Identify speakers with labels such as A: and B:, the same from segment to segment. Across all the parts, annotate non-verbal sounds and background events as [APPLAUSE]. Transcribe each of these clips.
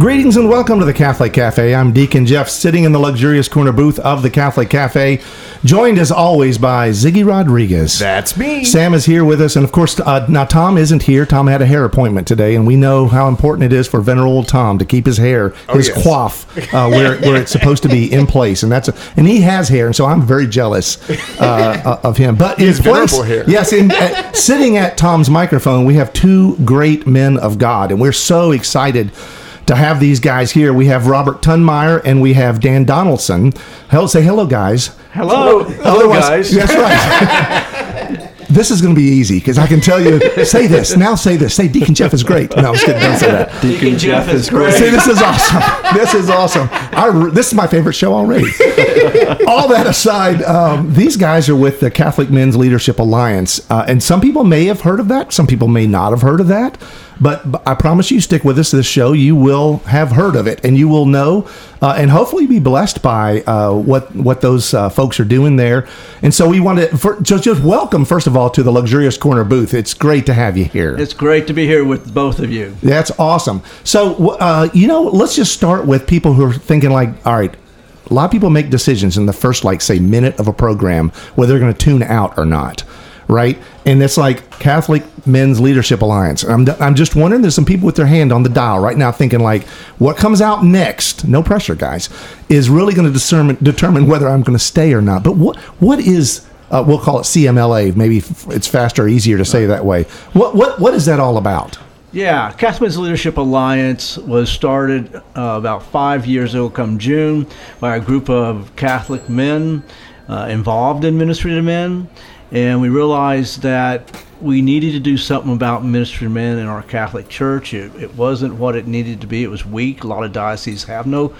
A: Greetings and welcome to the Catholic Cafe. I'm Deacon Jeff, sitting in the luxurious corner booth of the Catholic Cafe, joined as always by Ziggy Rodriguez.
B: That's me.
A: Sam is here with us, and of course, uh, now Tom isn't here. Tom had a hair appointment today, and we know how important it is for venerable Tom to keep his hair, his
B: Oh, yes.
A: coif, uh, where, where it's supposed to be in place, and that's a, and he has hair, and so I'm very jealous uh, of him. But place,
B: venerable hair.
A: yes, in, uh, sitting at Tom's microphone, we have two great men of God, and we're so excited to have these guys here. We have Robert Tunmire and we have Dan Donaldson. Hello, say hello, guys.
B: Hello. Hello,
A: Otherwise-
B: guys. [LAUGHS]
A: That's right. this is going to be easy because I can tell you. Say this now. Say this. Say Deacon Jeff is great. No, I was kidding. Don't say that.
B: Deacon Jeff is great.
A: See, this is awesome. This is awesome. I, this is my favorite show already. [LAUGHS] All that aside, um, these guys are with the Catholic Men's Leadership Alliance, uh, and some people may have heard of that. Some people may not have heard of that. But, but I promise you, stick with us this show. You will have heard of it, and you will know, uh, and hopefully be blessed by uh, what what those uh, folks are doing there. And so we want to for, just just welcome first of all to the luxurious corner booth. It's great to have you here.
C: It's great to be here with both of you.
A: That's awesome. So, uh, you know, let's just start with people who are thinking like, all right, a lot of people make decisions in the first, like, say, minute of a program whether they're going to tune out or not, right? And it's like Catholic Men's Leadership Alliance. I'm, I'm just wondering, there's some people with their hand on the dial right now thinking like, what comes out next? No pressure, guys, is really going to determine determine whether I'm going to stay or not. But what what is uh, we'll call it CMLA. Maybe it's faster easier to say that way. What what what is that all about?
C: Yeah, Catholic Men's Leadership Alliance was started uh, about five years ago, come June, by a group of Catholic men uh, involved in ministry to men. And we realized that we needed to do something about ministry to men in our Catholic Church. It, it wasn't what it needed to be, it was weak. A lot of dioceses have no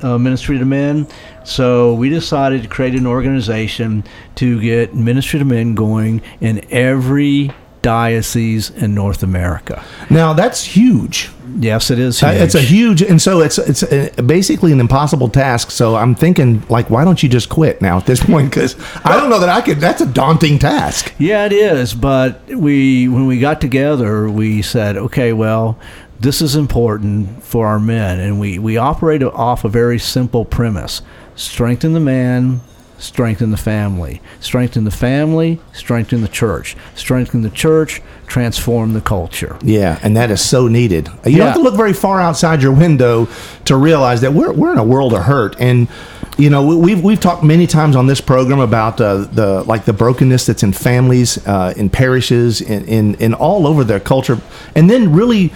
C: uh, ministry to men. So we decided to create an organization to get ministry to men going in every diocese in North America.
A: Now that's huge.
C: Yes, it is.
A: Uh, It's a
C: huge.
A: huge, and so it's it's uh basically an impossible task. So I'm thinking, like, why don't you just quit now at this [LAUGHS] point? Because I don't know that I could. That's a daunting task.
C: Yeah, it is. But we, when we got together, we said, okay, well, this is important for our men, and we we operate off a very simple premise: strengthen the man. Strengthen the family. Strengthen the family. Strengthen the church. Strengthen the church. Transform the culture.
A: Yeah, and that is so needed. You don't have to look very far outside your window to realize that we're we're in a world of hurt, and you know we- we've we've talked many times on this program about uh, the like the brokenness that's in families, uh, in parishes, in, in in all over their culture, and then really.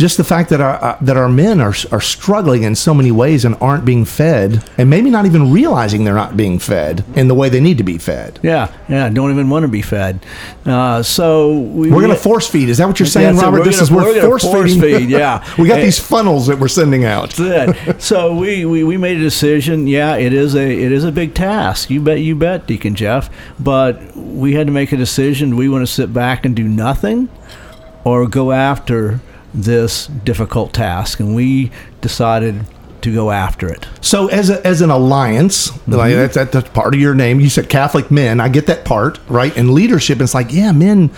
A: Just the fact that our uh, that our men are are struggling in so many ways and aren't being fed, and maybe not even realizing they're not being fed in the way they need to be fed.
C: Yeah, yeah. Don't even want to be fed. Uh, so we,
A: We're going to force feed. Is that what you're saying, Robert?
C: We're
A: this
C: gonna-
A: is we're,
C: we're gonna
A: force,
C: force
A: feeding.
C: feed, yeah. [LAUGHS]
A: we got
C: And-
A: these funnels that we're sending out.
C: So we, we, we made a decision. Yeah, it is a it is a big task. You bet you bet, Deacon Jeff. But we had to make a decision. We want to sit back and do nothing, or go after this difficult task? And we decided to go after it.
A: So as a, as an alliance,
C: Mm-hmm.
A: like that's, that- that's part of your name. You said Catholic men. I get that part, right? And leadership. It's like, yeah, men.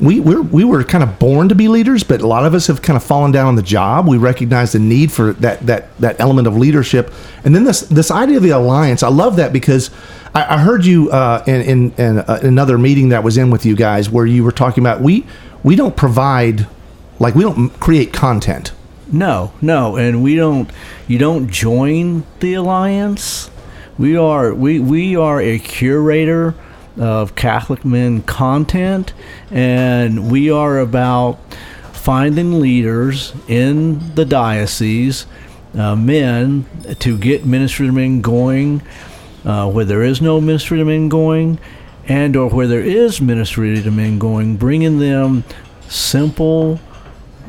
A: We we're, we were kind of born to be leaders, but a lot of us have kind of fallen down on the job. We recognize the need for that that that element of leadership, and then this this idea of the alliance. I love that because I, I heard you uh, in in, in uh, another meeting that was in with you guys where you were talking about we we don't provide like we don't create content.
C: No, no, and we don't. You don't join the alliance. We are we we are a curator of Catholic men content, and we are about finding leaders in the diocese, uh, men to get ministry to men going, uh, where there is no ministry to men going, and or where there is ministry to men going, bringing them simple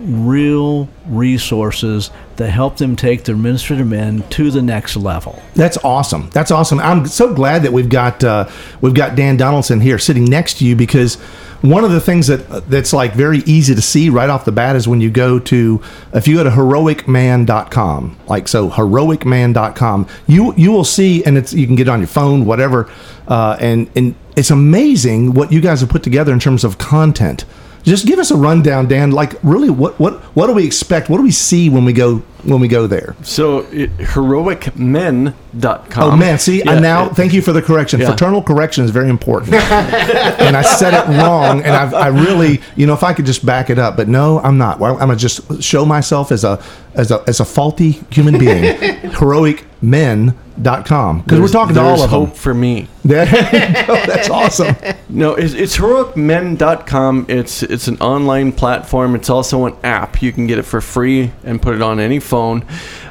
C: real resources that help them take their ministry to men to the next level.
A: That's awesome. That's awesome. I'm so glad that we've got uh, we've got Dan Donaldson here sitting next to you because one of the things that that's like very easy to see right off the bat is when you go to if you go to heroicman.com, like so heroicman.com, you you will see and it's you can get it on your phone, whatever, uh, and and it's amazing what you guys have put together in terms of content. Just give us a rundown, Dan. Like, really, what what what do we expect? What do we see when we go when we go there?
B: So, it, heroicmen.com.
A: Oh man, see,
B: Yeah,
A: and now
B: it-
A: thank you for the correction.
B: Yeah.
A: Fraternal correction is very important. [LAUGHS] and I said it wrong, and I, I really, you know, if I could just back it up, but no, I'm not. I'm gonna just show myself as a as a as a faulty human being. [LAUGHS] Heroicmen.com because we're talking to all of
B: hope
A: them.
B: for me. [LAUGHS]
A: There. That's awesome.
B: No, it's, it's heroicmen.com. It's it's an online platform. It's also an app. You can get it for free and put it on any phone.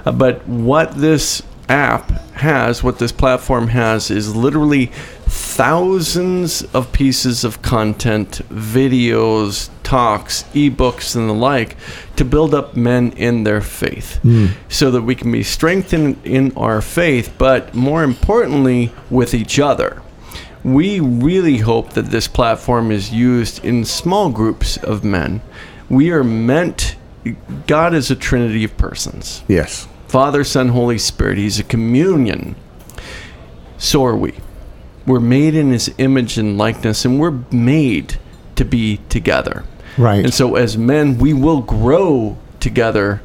B: Uh, but what this app has, what this platform has, is literally thousands of pieces of content, videos, talks, ebooks, and the like to build up men in their faith so that we can be strengthened in our faith, but more importantly, with each other. We really hope that this platform is used in small groups of men. We are meant, God is a trinity of persons
A: Yes.
B: Father, Son, Holy Spirit. He's a communion. So are we. We're made in His image and likeness, and we're made to be together.
A: Right.
B: And so, as men, we will grow together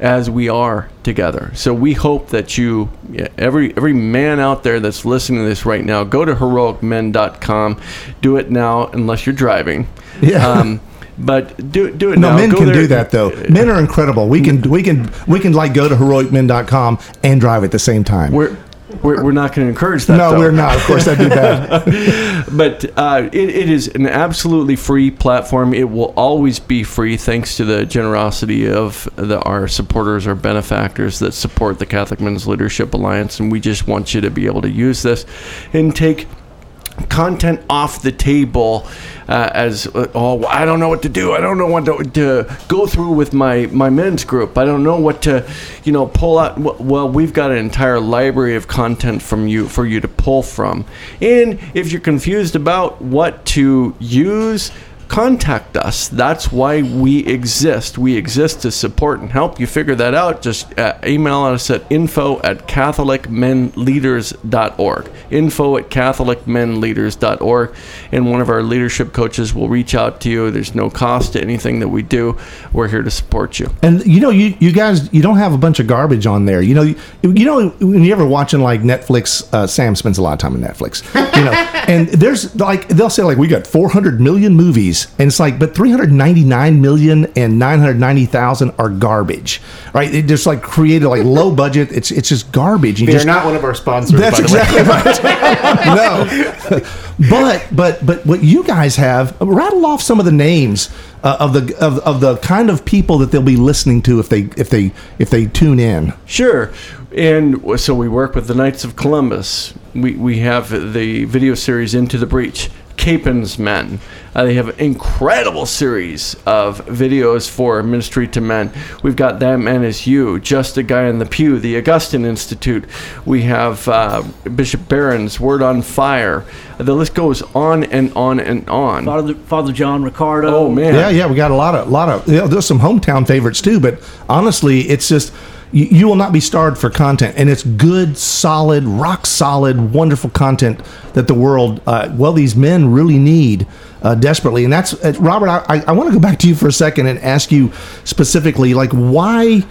B: as we are together. So we hope that you, every every man out there that's listening to this right now, go to heroicmen.com. Do it now, unless you're driving.
A: Yeah.
B: Um, [LAUGHS] but do do it
A: No,
B: now.
A: men
B: Go
A: can
B: there.
A: do that though. [LAUGHS] Men are incredible. We can we can we can like go to heroicmen.com and drive at the same time.
B: We're we're, we're not going to encourage that.
A: no,
B: though.
A: we're not. Of course, that'd be bad. [LAUGHS] [LAUGHS]
B: But uh, it, it is an absolutely free platform. It will always be free, thanks to the generosity of the, our supporters, our benefactors that support the Catholic Men's Leadership Alliance. And we just want you to be able to use this and take content off the table uh, as oh I don't know what to do. I don't know what to, to go through with my my men's group. I don't know what to you know pull out. Well we've got an entire library of content from you for you to pull from. And if you're confused about what to use contact us. That's why we exist. We exist to support and help. You figure that out just uh, email us at info at catholicmenleaders.org info at catholicmenleaders.org and one of our leadership coaches will reach out to you. There's no cost to anything that we do. We're here to support you.
A: And you know, you, you guys, you don't have a bunch of garbage on there. You know, you, you know when you're ever watching like Netflix, uh, Sam spends a lot of time on Netflix. You know, [LAUGHS] and there's like they'll say like we got 400 million movies, and it's like but 399 million and 990,000 are garbage, right? It just like created like low [LAUGHS] budget. It's it's just garbage. You
D: They're
A: just
D: not one of our sponsors.
A: That's
D: by the way.
A: exactly [LAUGHS] right. no, but but but what you guys have rattle off some of the names uh, of the of, of the kind of people that they'll be listening to if they if they if they tune in.
B: Sure. And so we work with the Knights of Columbus. We, we have the video series Into the Breach, Capen's Men. Uh, they have an incredible series of videos for ministry to men. We've got That Man Is You, Just a Guy in the Pew, the Augustine Institute. We have uh, Bishop Barron's Word on Fire. The list goes on and on and on.
C: Father, Father John Riccardo.
B: Oh, man.
A: Yeah, yeah, we got a lot of lot of. You know, there's some hometown favorites too, but honestly, it's just. You, you will not be starved for content, and it's good, solid, rock solid, wonderful content that the world, uh, well, these men really need uh, desperately. And that's uh, Robert. I, I want to go back to you for a second and ask you specifically, like, why,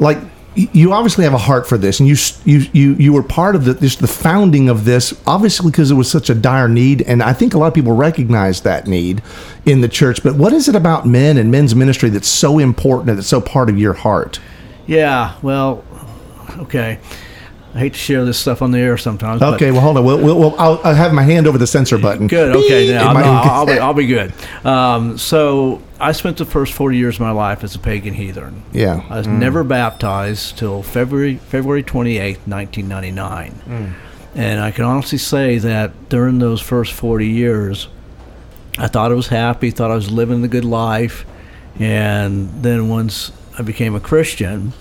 A: like, you obviously have a heart for this, and you you you you were part of the just the founding of this, obviously because it was such a dire need, and I think a lot of people recognize that need in the church. But what is it about men and men's ministry that's so important and that's so part of your heart?
C: Yeah, well, okay. I hate to share this stuff on the air sometimes.
A: Okay, well, hold on. We'll, we'll, we'll, I'll, I'll have my hand over the censor button.
C: Good. Okay.
A: Beep.
C: Now,
A: It might-
C: no, I'll, be, I'll be good. Um, so I spent the first 40 years of my life as a pagan heathen.
A: Yeah.
C: I was never baptized till February February 28th, 1999. And I can honestly say that during those first 40 years, I thought I was happy, thought I was living the good life. And then once I became a Christian,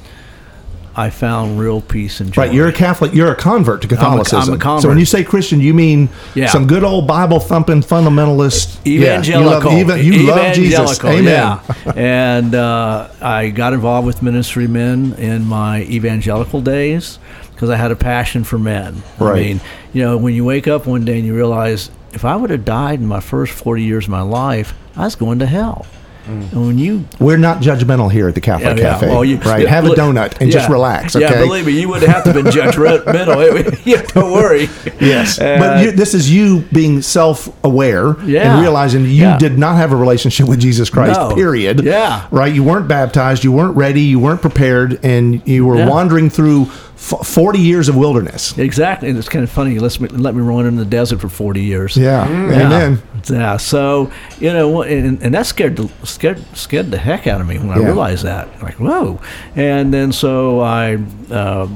C: I found real peace and joy.
A: Right, you're a Catholic. You're a convert to Catholicism.
C: I'm a convert.
A: So when you say Christian, you mean
C: Yeah.
A: some good old Bible thumping fundamentalist Yeah,
C: evangelical.
A: you love, even, you love Jesus. Amen.
C: Yeah. and uh, I got involved with ministry men in my evangelical days because I had a passion for men.
A: Right.
C: I mean, you know, when you wake up one day and you realize if I would have died in my first 40 years of my life, I was going to hell. And when you
A: We're not judgmental here at the Catholic Cafe.
C: well, you-
A: right,
C: yeah,
A: have a donut and just relax. Okay.
C: Yeah, believe me, you wouldn't have to be judgmental. [LAUGHS] yeah, don't worry.
A: Yes,
C: Uh,
A: but you, this is you being self-aware
C: Yeah.
A: and realizing you
C: Yeah.
A: did not have a relationship with Jesus Christ.
C: No.
A: Period.
C: Yeah.
A: right. You weren't baptized. You weren't ready. You weren't prepared, and you were
C: Yeah.
A: wandering through f- forty years of wilderness.
C: Exactly, and it's kind of funny. You let me let me run in the desert for forty years.
A: Yeah,
C: Yeah.
A: amen.
C: Yeah. So you know, and, and that scared the scared scared the heck out of me when I realized that. Like, whoa! And then so I uh,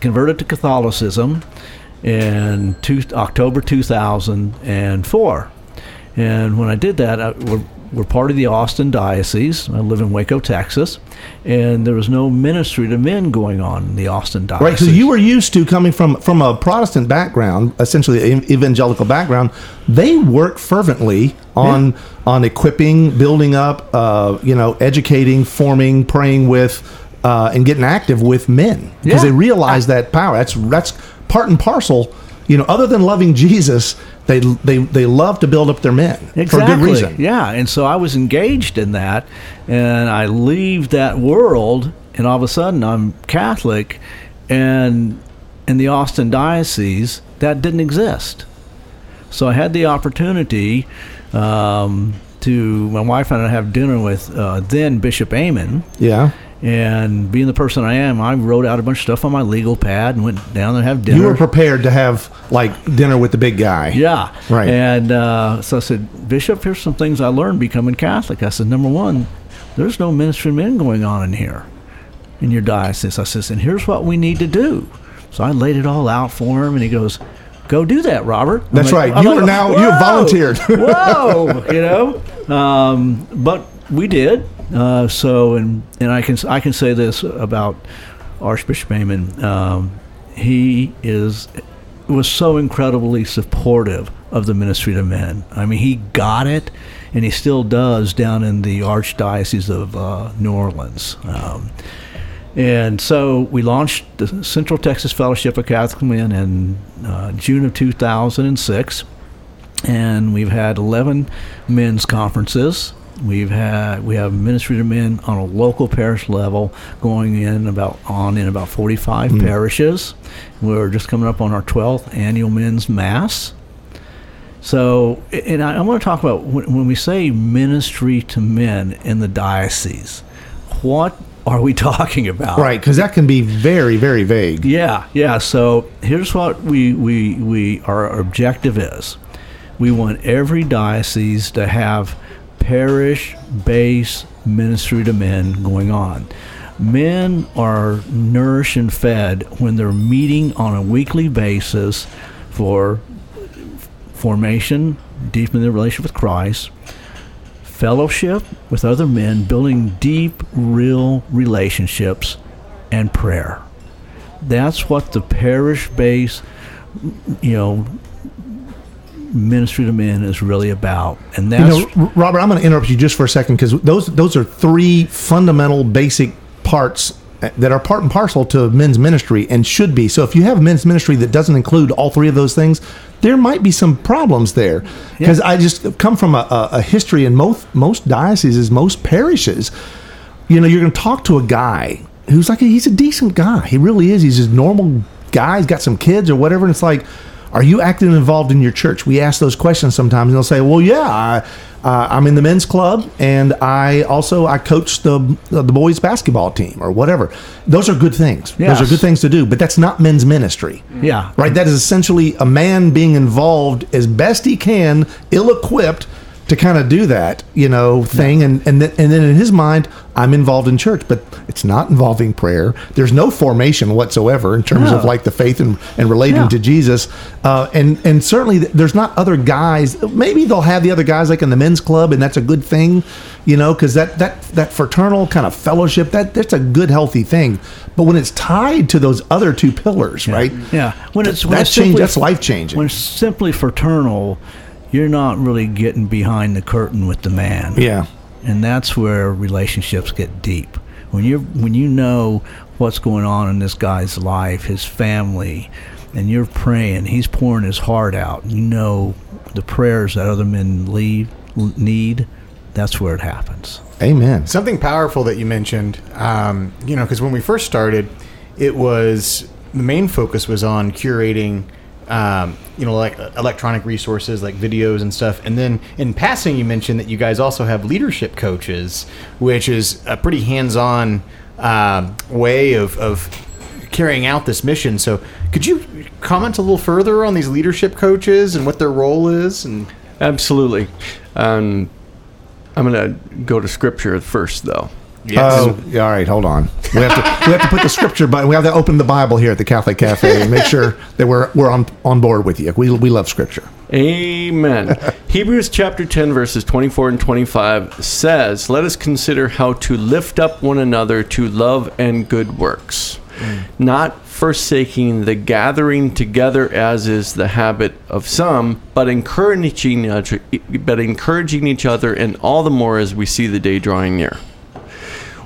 C: converted to Catholicism in two, October two thousand and four. And when I did that, I, we're, part of the Austin Diocese. I live in Waco, Texas, and there was no ministry to men going on in the Austin Diocese.
A: Right, because you were used to coming from from a Protestant background, essentially an evangelical background. They work fervently on on equipping, building up, uh, you know, educating, forming, praying with, uh, and getting active with men because
C: Yeah.
A: they realize that power. That's that's part and parcel. You know, other than loving Jesus, they they they love to build up their men for a good reason.
C: Yeah, and so I was engaged in that, and I leave that world, and all of a sudden I'm Catholic, and in the Austin diocese that didn't exist. So I had the opportunity um, to my wife and I have dinner with uh, then Bishop Aymond.
A: Yeah,
C: And being the person I am, I wrote out a bunch of stuff on my legal pad and went down and have dinner.
A: you were prepared to have like dinner with the big guy.
C: Yeah.
A: Right.
C: And uh, so I said, Bishop, here's some things I learned becoming Catholic. I said, number one, there's no ministry men going on in here, in your diocese. I says, and here's what we need to do. So I laid it all out for him, and he goes, go do that, Robert. I'm
A: That's
C: like-
A: right.
C: I'm
A: You
C: like,
A: are now- you have
C: "Whoa,
A: volunteered." [LAUGHS]
C: whoa, you know. Um, but we did. Uh, so, and and I can I can say this about Archbishop Aymond. Um, he is was so incredibly supportive of the ministry to men. I mean, he got it, and he still does down in the Archdiocese of uh, New Orleans. Um, and so we launched the Central Texas Fellowship of Catholic Men in uh, June of 2006, and we've had 11 men's conferences. We've had we have ministry to men on a local parish level going in about on in about 45 hmm. parishes. We're just coming up on our 12th annual men's mass. So, and I, I want to talk about when, when we say ministry to men in the diocese, what are we [LAUGHS] talking about?
A: Right, because that can be very, very vague.
C: Yeah, yeah. So here's what we, we, we our objective is. We want every diocese to have parish based ministry to men going on. Men are nourished and fed when they're meeting on a weekly basis for formation, deepening their relationship with Christ, fellowship with other men, building deep, real relationships, and prayer. That's what the parish based, you know, ministry to men is really about. And
A: You
C: that's
A: know, Robert, I'm going to interrupt you just for a second because those those are three fundamental, basic parts uh, that are part and parcel to men's ministry and should be. So if you have men's ministry that doesn't include all three of those things, there might be some problems there. Because I just come from a, a, a history in most most dioceses, most parishes. You know, you're going to talk to a guy who's like a, he's a decent guy. He really is. He's a normal guy. He's got some kids or whatever, and it's like. Are you active and involved in your church? We ask those questions sometimes, and they'll say, "Well, yeah, I, uh, I'm in the men's club, and I also I coach the the boys basketball team or whatever." Those are good things. Those are good things to do, but that's not men's ministry.
C: yeah,
A: Right? That is essentially a man being involved as best he can, ill-equipped, to kind of do that, you know, thing. And and then, and then in his mind, I'm involved in church, but it's not involving prayer. There's no formation whatsoever in terms of like the faith and, and relating
C: Yeah.
A: to Jesus. Uh, and and certainly there's not other guys. Maybe they'll have the other guys like in the men's club, and that's a good thing, you know, because that that that fraternal kind of fellowship that that's a good healthy thing. But when it's tied to those other two pillars, right?
C: Yeah, when it's when
A: that's
C: it's
A: change.
C: simply-
A: That's life changing.
C: When it's simply fraternal, you're not really getting behind the curtain with the man.
A: Yeah.
C: and that's where relationships get deep. When you when you know what's going on in this guy's life, his family, and you're praying, he's pouring his heart out. You know the prayers that other men leave, need. That's where it happens.
A: Amen.
D: Something powerful that you mentioned, um, you know, because when we first started, it was the main focus was on curating, um, you know, like uh, electronic resources like videos and stuff. And then in passing, you mentioned that you guys also have leadership coaches, which is a pretty hands-on um, way of, of carrying out this mission. So, could you comment a little further on these leadership coaches and what their role is? And
B: Absolutely. Um, I'm going to go to scripture first, though.
A: Um, oh, yeah, all right. Hold on. We have to we have to put the scripture button. We have to open the Bible here at the Catholic Cafe and make sure that we're we're on on board with you. We we love scripture.
B: Amen. [LAUGHS] Hebrews chapter 10, verses 24 and 25 says, Let us consider how to lift up one another to love and good works, mm. not forsaking the gathering together as is the habit of some, but encouraging, each but encouraging each other, and all the more as we see the day drawing near.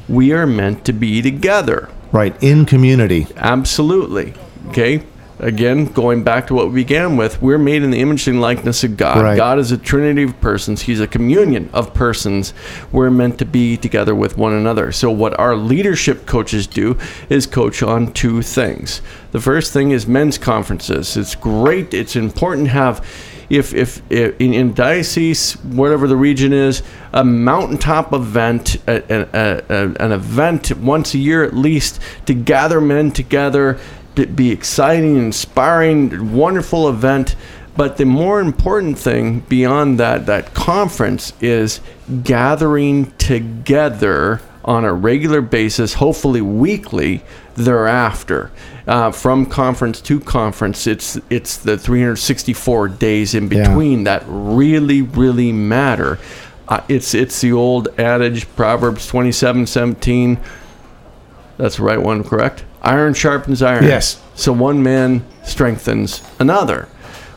B: We are meant to be together.
A: Right in community.
B: Absolutely. Okay. Again, going back to what we began with, we're made in the image and likeness of God.
A: Right.
B: God is a trinity of persons. He's a communion of persons. We're meant to be together with one another. So, what our leadership coaches do is coach on two things. The first thing is men's conferences. It's great. It's important to have if if, if in, in diocese whatever the region is a mountaintop event a, a, a, an event once a year at least to gather men together to be exciting inspiring wonderful event. But the more important thing beyond that that conference is gathering together on a regular basis, hopefully weekly thereafter. Uh, from conference to conference, it's it's the 364 days in
A: Yeah.
B: between that really really matter. Uh, it's it's the old adage, Proverbs 27, 17. That's the right one, correct? Iron sharpens iron.
A: Yes.
B: So one man strengthens another.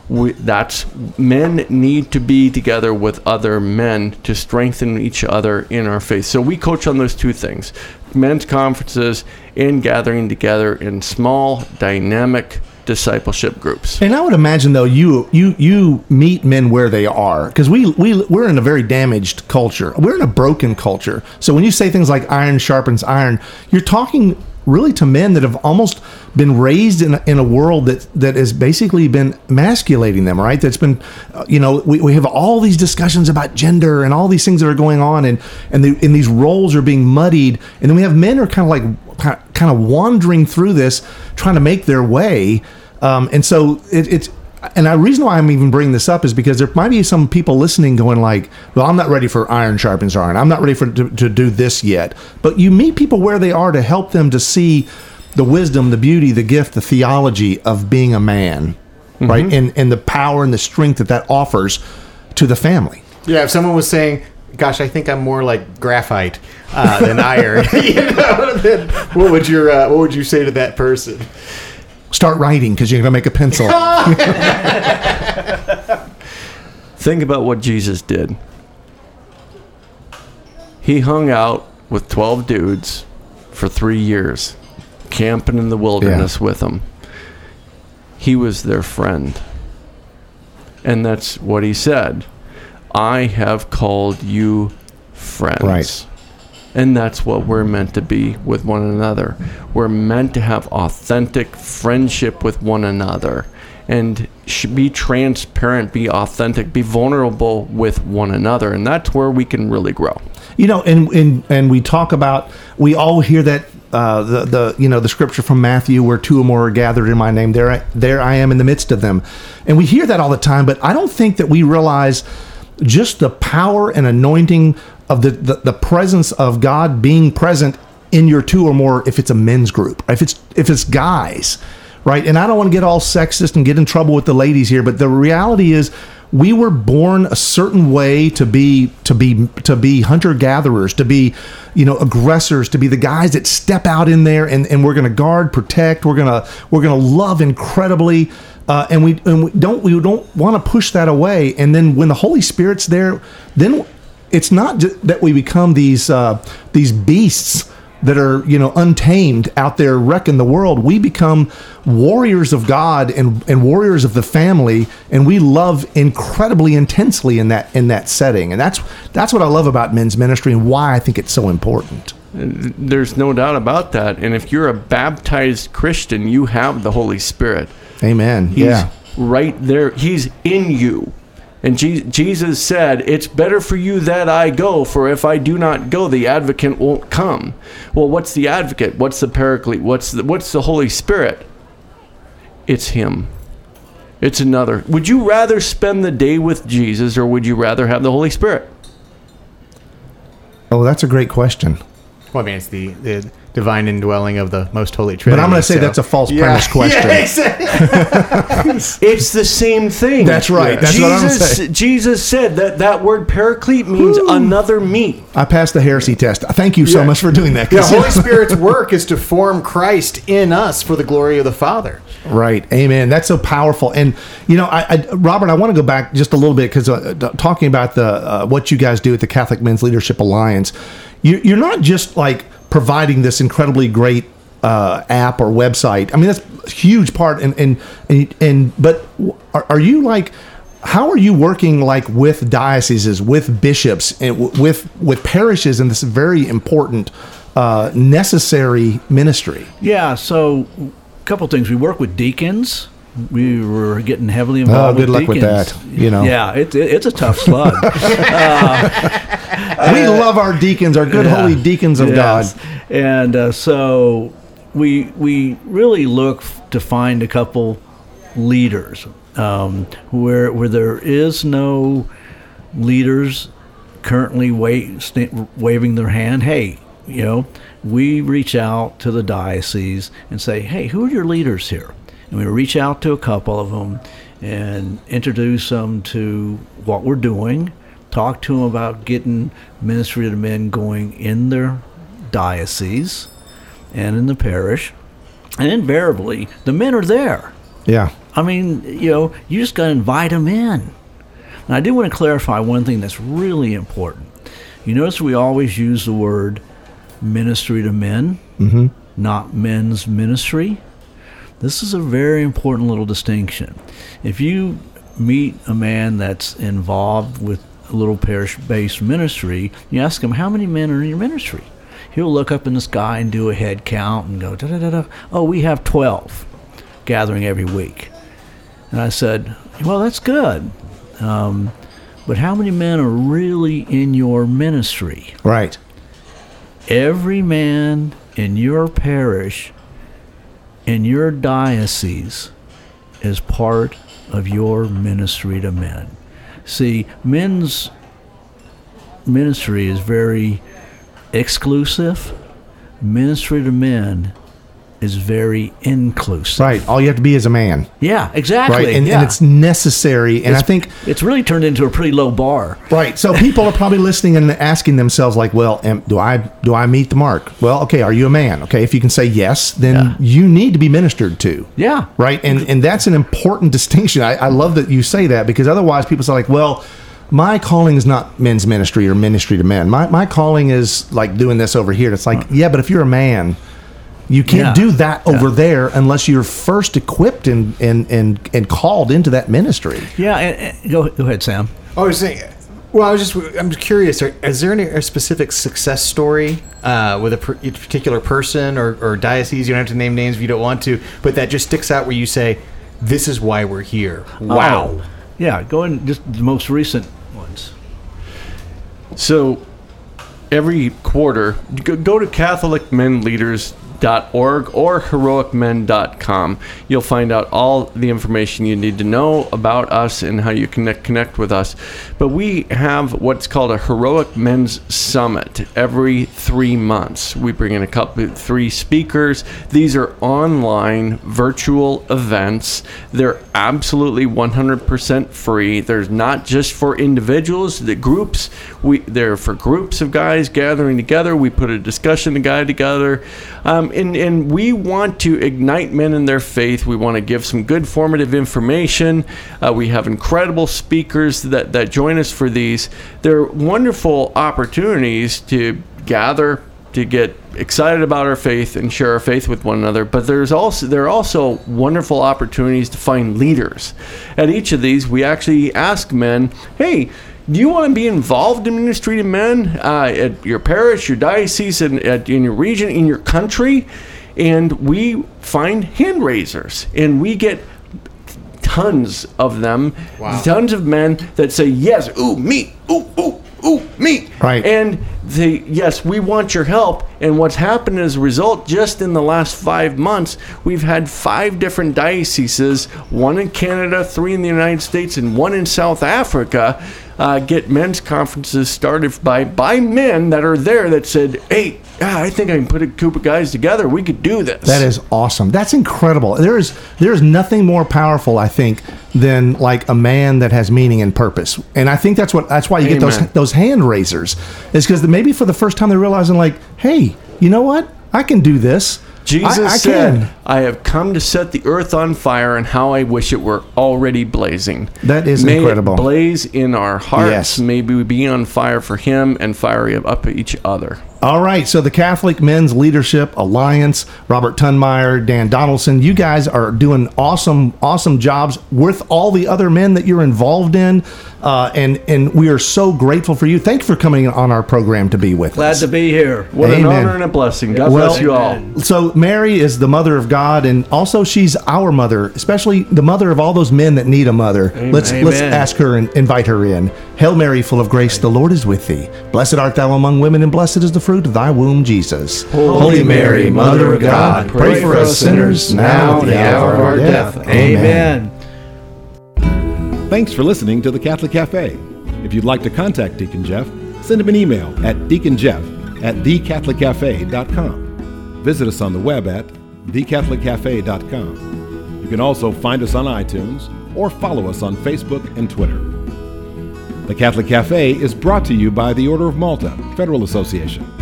B: We, that's men need to be together with other men to strengthen each other in our faith. So we coach on those two things: men's conferences and gathering together in small, dynamic discipleship groups.
A: And I would imagine though you you you meet men where they are because we we we're in a very damaged culture. We're in a broken culture. So when you say things like iron sharpens iron, you're talking really to men that have almost been raised in a, in a world that that has basically been emasculating them, right? That's been uh, you know we, we have all these discussions about gender and all these things that are going on and and, the, and these roles are being muddied and then we have men who are kind of like kind of wandering through this trying to make their way um, and so it, it's and the reason why I'm even bringing this up is because there might be some people listening going like, "Well, I'm not ready for iron sharpens iron. I'm not ready for to, to do this yet." But you meet people where they are to help them to see the wisdom, the beauty, the gift, the theology of being a man, right? And and the power and the strength that that offers to the family.
D: Yeah, if someone was saying, "Gosh, I think I'm more like graphite uh, than iron," [LAUGHS] you know, then what would your uh, what would you say to that person?
A: Start writing because you're going to make a pencil. [LAUGHS]
B: Think about what Jesus did. He hung out with 12 dudes for three years, camping in the wilderness with them. He was their friend. And that's what he said. I have called you friends.
A: Right.
B: And that's what we're meant to be with one another. We're meant to have authentic friendship with one another and be transparent, be authentic, be vulnerable with one another. And that's where we can really grow.
A: You know, and and and we talk about we all hear that uh, the the you know the scripture from Matthew where two or more are gathered in my name there I, there I am in the midst of them, and we hear that all the time. But I don't think that we realize just the power and anointing of the, the, the presence of God being present in your two or more if it's a men's group, if it's if it's guys, right? And I don't want to get all sexist and get in trouble with the ladies here, but the reality is we were born a certain way to be to be to be hunter gatherers to be you know aggressors to be the guys that step out in there and, and we're going to guard protect we're going to we're going to love incredibly uh, and we and we don't we don't want to push that away and then when the holy spirit's there then it's not that we become these uh, these beasts that are you know untamed out there wrecking the world we become warriors of god and, and warriors of the family and we love incredibly intensely in that in that setting and that's that's what i love about men's ministry and why i think it's so important
B: There's no doubt about that. And if you're a baptized Christian, you have the Holy Spirit.
A: Amen
B: He's
A: yeah
B: right there. He's in you. And Jesus said, It's better for you that I go, for if I do not go, the advocate won't come. Well, what's the advocate? What's the paraclete? What's the, what's the Holy Spirit? It's Him. It's another. Would you rather spend the day with Jesus or would you rather have the Holy Spirit?
A: oh that's a great question
D: Well, I mean, it's the, the divine indwelling of the most holy Trinity.
A: but i'm going to say
D: so-
A: that's a false
D: Yeah.
A: premise question [LAUGHS]
D: Yeah, [LAUGHS] exactly.
B: It's the same thing.
A: That's right. That's what I'm
B: Jesus. Jesus said that that word paraclete means another me.
A: i passed the heresy test thank you so
D: Yeah.
A: much for doing that
D: the
A: 'cause-
D: Holy [LAUGHS] Spirit's work is to form Christ in us for the glory of the Father.
A: Right. Amen. That's so powerful. And you know, I, I Robert, I want to go back just a little bit because uh, t- talking about the uh, what you guys do at the Catholic Men's Leadership Alliance, you, you're not just like providing this incredibly great uh, app or website. I mean, that's a huge part. And and and, and but are, are you like? How are you working like with dioceses, with bishops, and w- with with parishes in this very important, uh, necessary ministry?
C: Yeah, so a couple things. We work with deacons. We were getting heavily involved.
A: Oh,
C: involved.
A: good
C: with
A: luck with
C: deacons.
A: that. You know,
C: Yeah, it, it, it's a tough slug. [LAUGHS]
A: we love our deacons, our good
C: Yeah.
A: holy deacons of
C: Yes.
A: God.
C: And uh, so we we really look f- to find a couple leaders um, where where there is no leaders currently wa- waving their hand. Hey, you know, we reach out to the diocese and say, hey, who are your leaders here? And we reach out to a couple of them and introduce them to what we're doing, talk to them about getting ministry to men going in their diocese and in the parish. And invariably, the men are there.
A: Yeah.
C: I mean, you know, you just got to invite them in. And I do want to clarify one thing that's really important. You notice we always use the word ministry to men,
A: Mm-hmm.
C: not men's ministry. This is a very important little distinction. If you meet a man that's involved with a little parish based ministry, you ask him, How many men are in your ministry? He'll look up in the sky and do a head count and go, da da da da. Oh, we have 12 gathering every week. And I said, Well, that's good. Um, but how many men are really in your ministry?
A: Right.
C: every man in your parish, in your diocese, is part of your ministry to men. See, men's ministry is very exclusive. Ministry to men is very inclusive.
A: Right. All you have to be is a man.
C: Yeah, exactly.
A: Right. And,
C: yeah.
A: and it's necessary. And I think
C: it's really turned into a pretty low bar.
A: right. So people are probably listening and asking themselves, like, well, am, do I do I meet the mark? Well, okay. Are you a man? Okay. If you can say yes, then
C: Yeah.
A: you need to be ministered to.
C: Yeah.
A: Right. And and that's an important distinction. I, I love that you say that because otherwise people say like, well. My calling is not men's ministry or ministry to men. My, my calling is like doing this over here. It's like, yeah, but if you're a man, You can't
C: Yeah.
A: do that over there unless you're first equipped and, and, and, and called into that ministry.
C: Yeah, and, and- go go ahead, Sam.
D: I was saying. Well, I was just I'm curious. Are, is there any a specific success story uh, with a per, a particular person or, or diocese? You don't have to name names if you don't want to, but that just sticks out where you say, "This is why we're here." Wow.
C: Oh, yeah, go in just the most recent ones.
B: So every quarter, go, to Catholic men to heroicmen.org or heroicmen.com. You'll find out all the information you need to know about us and how you connect connect with us. But we have what's called a Heroic Men's Summit every three months. We bring in a couple, three speakers. These are online virtual events. They're absolutely 100% free. There's not just for individuals. The groups we they're for groups of guys gathering together. We put a discussion guide together, um, and and we want to ignite men in their faith. We want to give some good formative information. Uh, we have incredible speakers that that join us for these. They're wonderful opportunities to gather to get excited about our faith and share our faith with one another but there's also there are also wonderful opportunities to find leaders at each of these we actually ask men hey do you want to be involved in ministry to men uh, at your parish your diocese and at, in your region in your country? And we find hand raisers and we get tons of them tons of men that say yes ooh me ooh ooh ooh me.
A: Right.
B: and they yes we want your help. And what's happened as a result just in the last five months we've had five different dioceses one in canada three in the united states and one in south africa uh, get men's conferences started by by men that are there that said hey yeah, i think i can put a group of guys together we could do this
A: That is awesome. That's incredible. There is there is nothing more powerful, I think, than like a man that has meaning and purpose. And I think that's what that's why you get those those hand raisers. Is because maybe for the first time they're realizing like, hey, you know what? I can do this.
B: Jesus
A: I, I
B: said,
A: can.
B: I have come to set the earth on fire, and how I wish it were already blazing.
A: That is
B: May
A: incredible.
B: It blaze in our hearts.
A: Yes.
B: May we be on fire for Him and fire up each other.
A: All right, so the Catholic Men's Leadership Alliance, Robert Tunmire, Dan Donaldson, you guys are doing awesome, awesome jobs with all the other men that you're involved in, uh, and and we are so grateful for you. Thank you for coming on our program to be with
C: Glad
A: us.
C: Glad to be here.
B: What an honor and a blessing. God
A: Well-
B: bless you all.
A: So Mary is the mother of God, and also she's our mother, especially the mother of all those men that need a mother. Let's let's ask her and invite her in. Hail Mary, full of grace, the Lord is with thee. Blessed art thou among women, and blessed is the fruit of thy womb, Jesus.
C: Holy Mary, Mother of God, pray for us sinners now and the hour of our death. Amen.
E: Thanks for listening to the Catholic Cafe. If you'd like to contact Deacon Jeff, send him an email at deaconjeff at thecatholiccafe.com. Visit us on the web at thecatholiccafe.com. You can also find us on iTunes or follow us on Facebook and Twitter. The Catholic Cafe is brought to you by the Order of Malta Federal Association.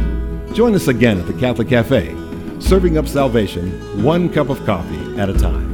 E: Join us again at the Catholic Cafe, serving up salvation one cup of coffee at a time.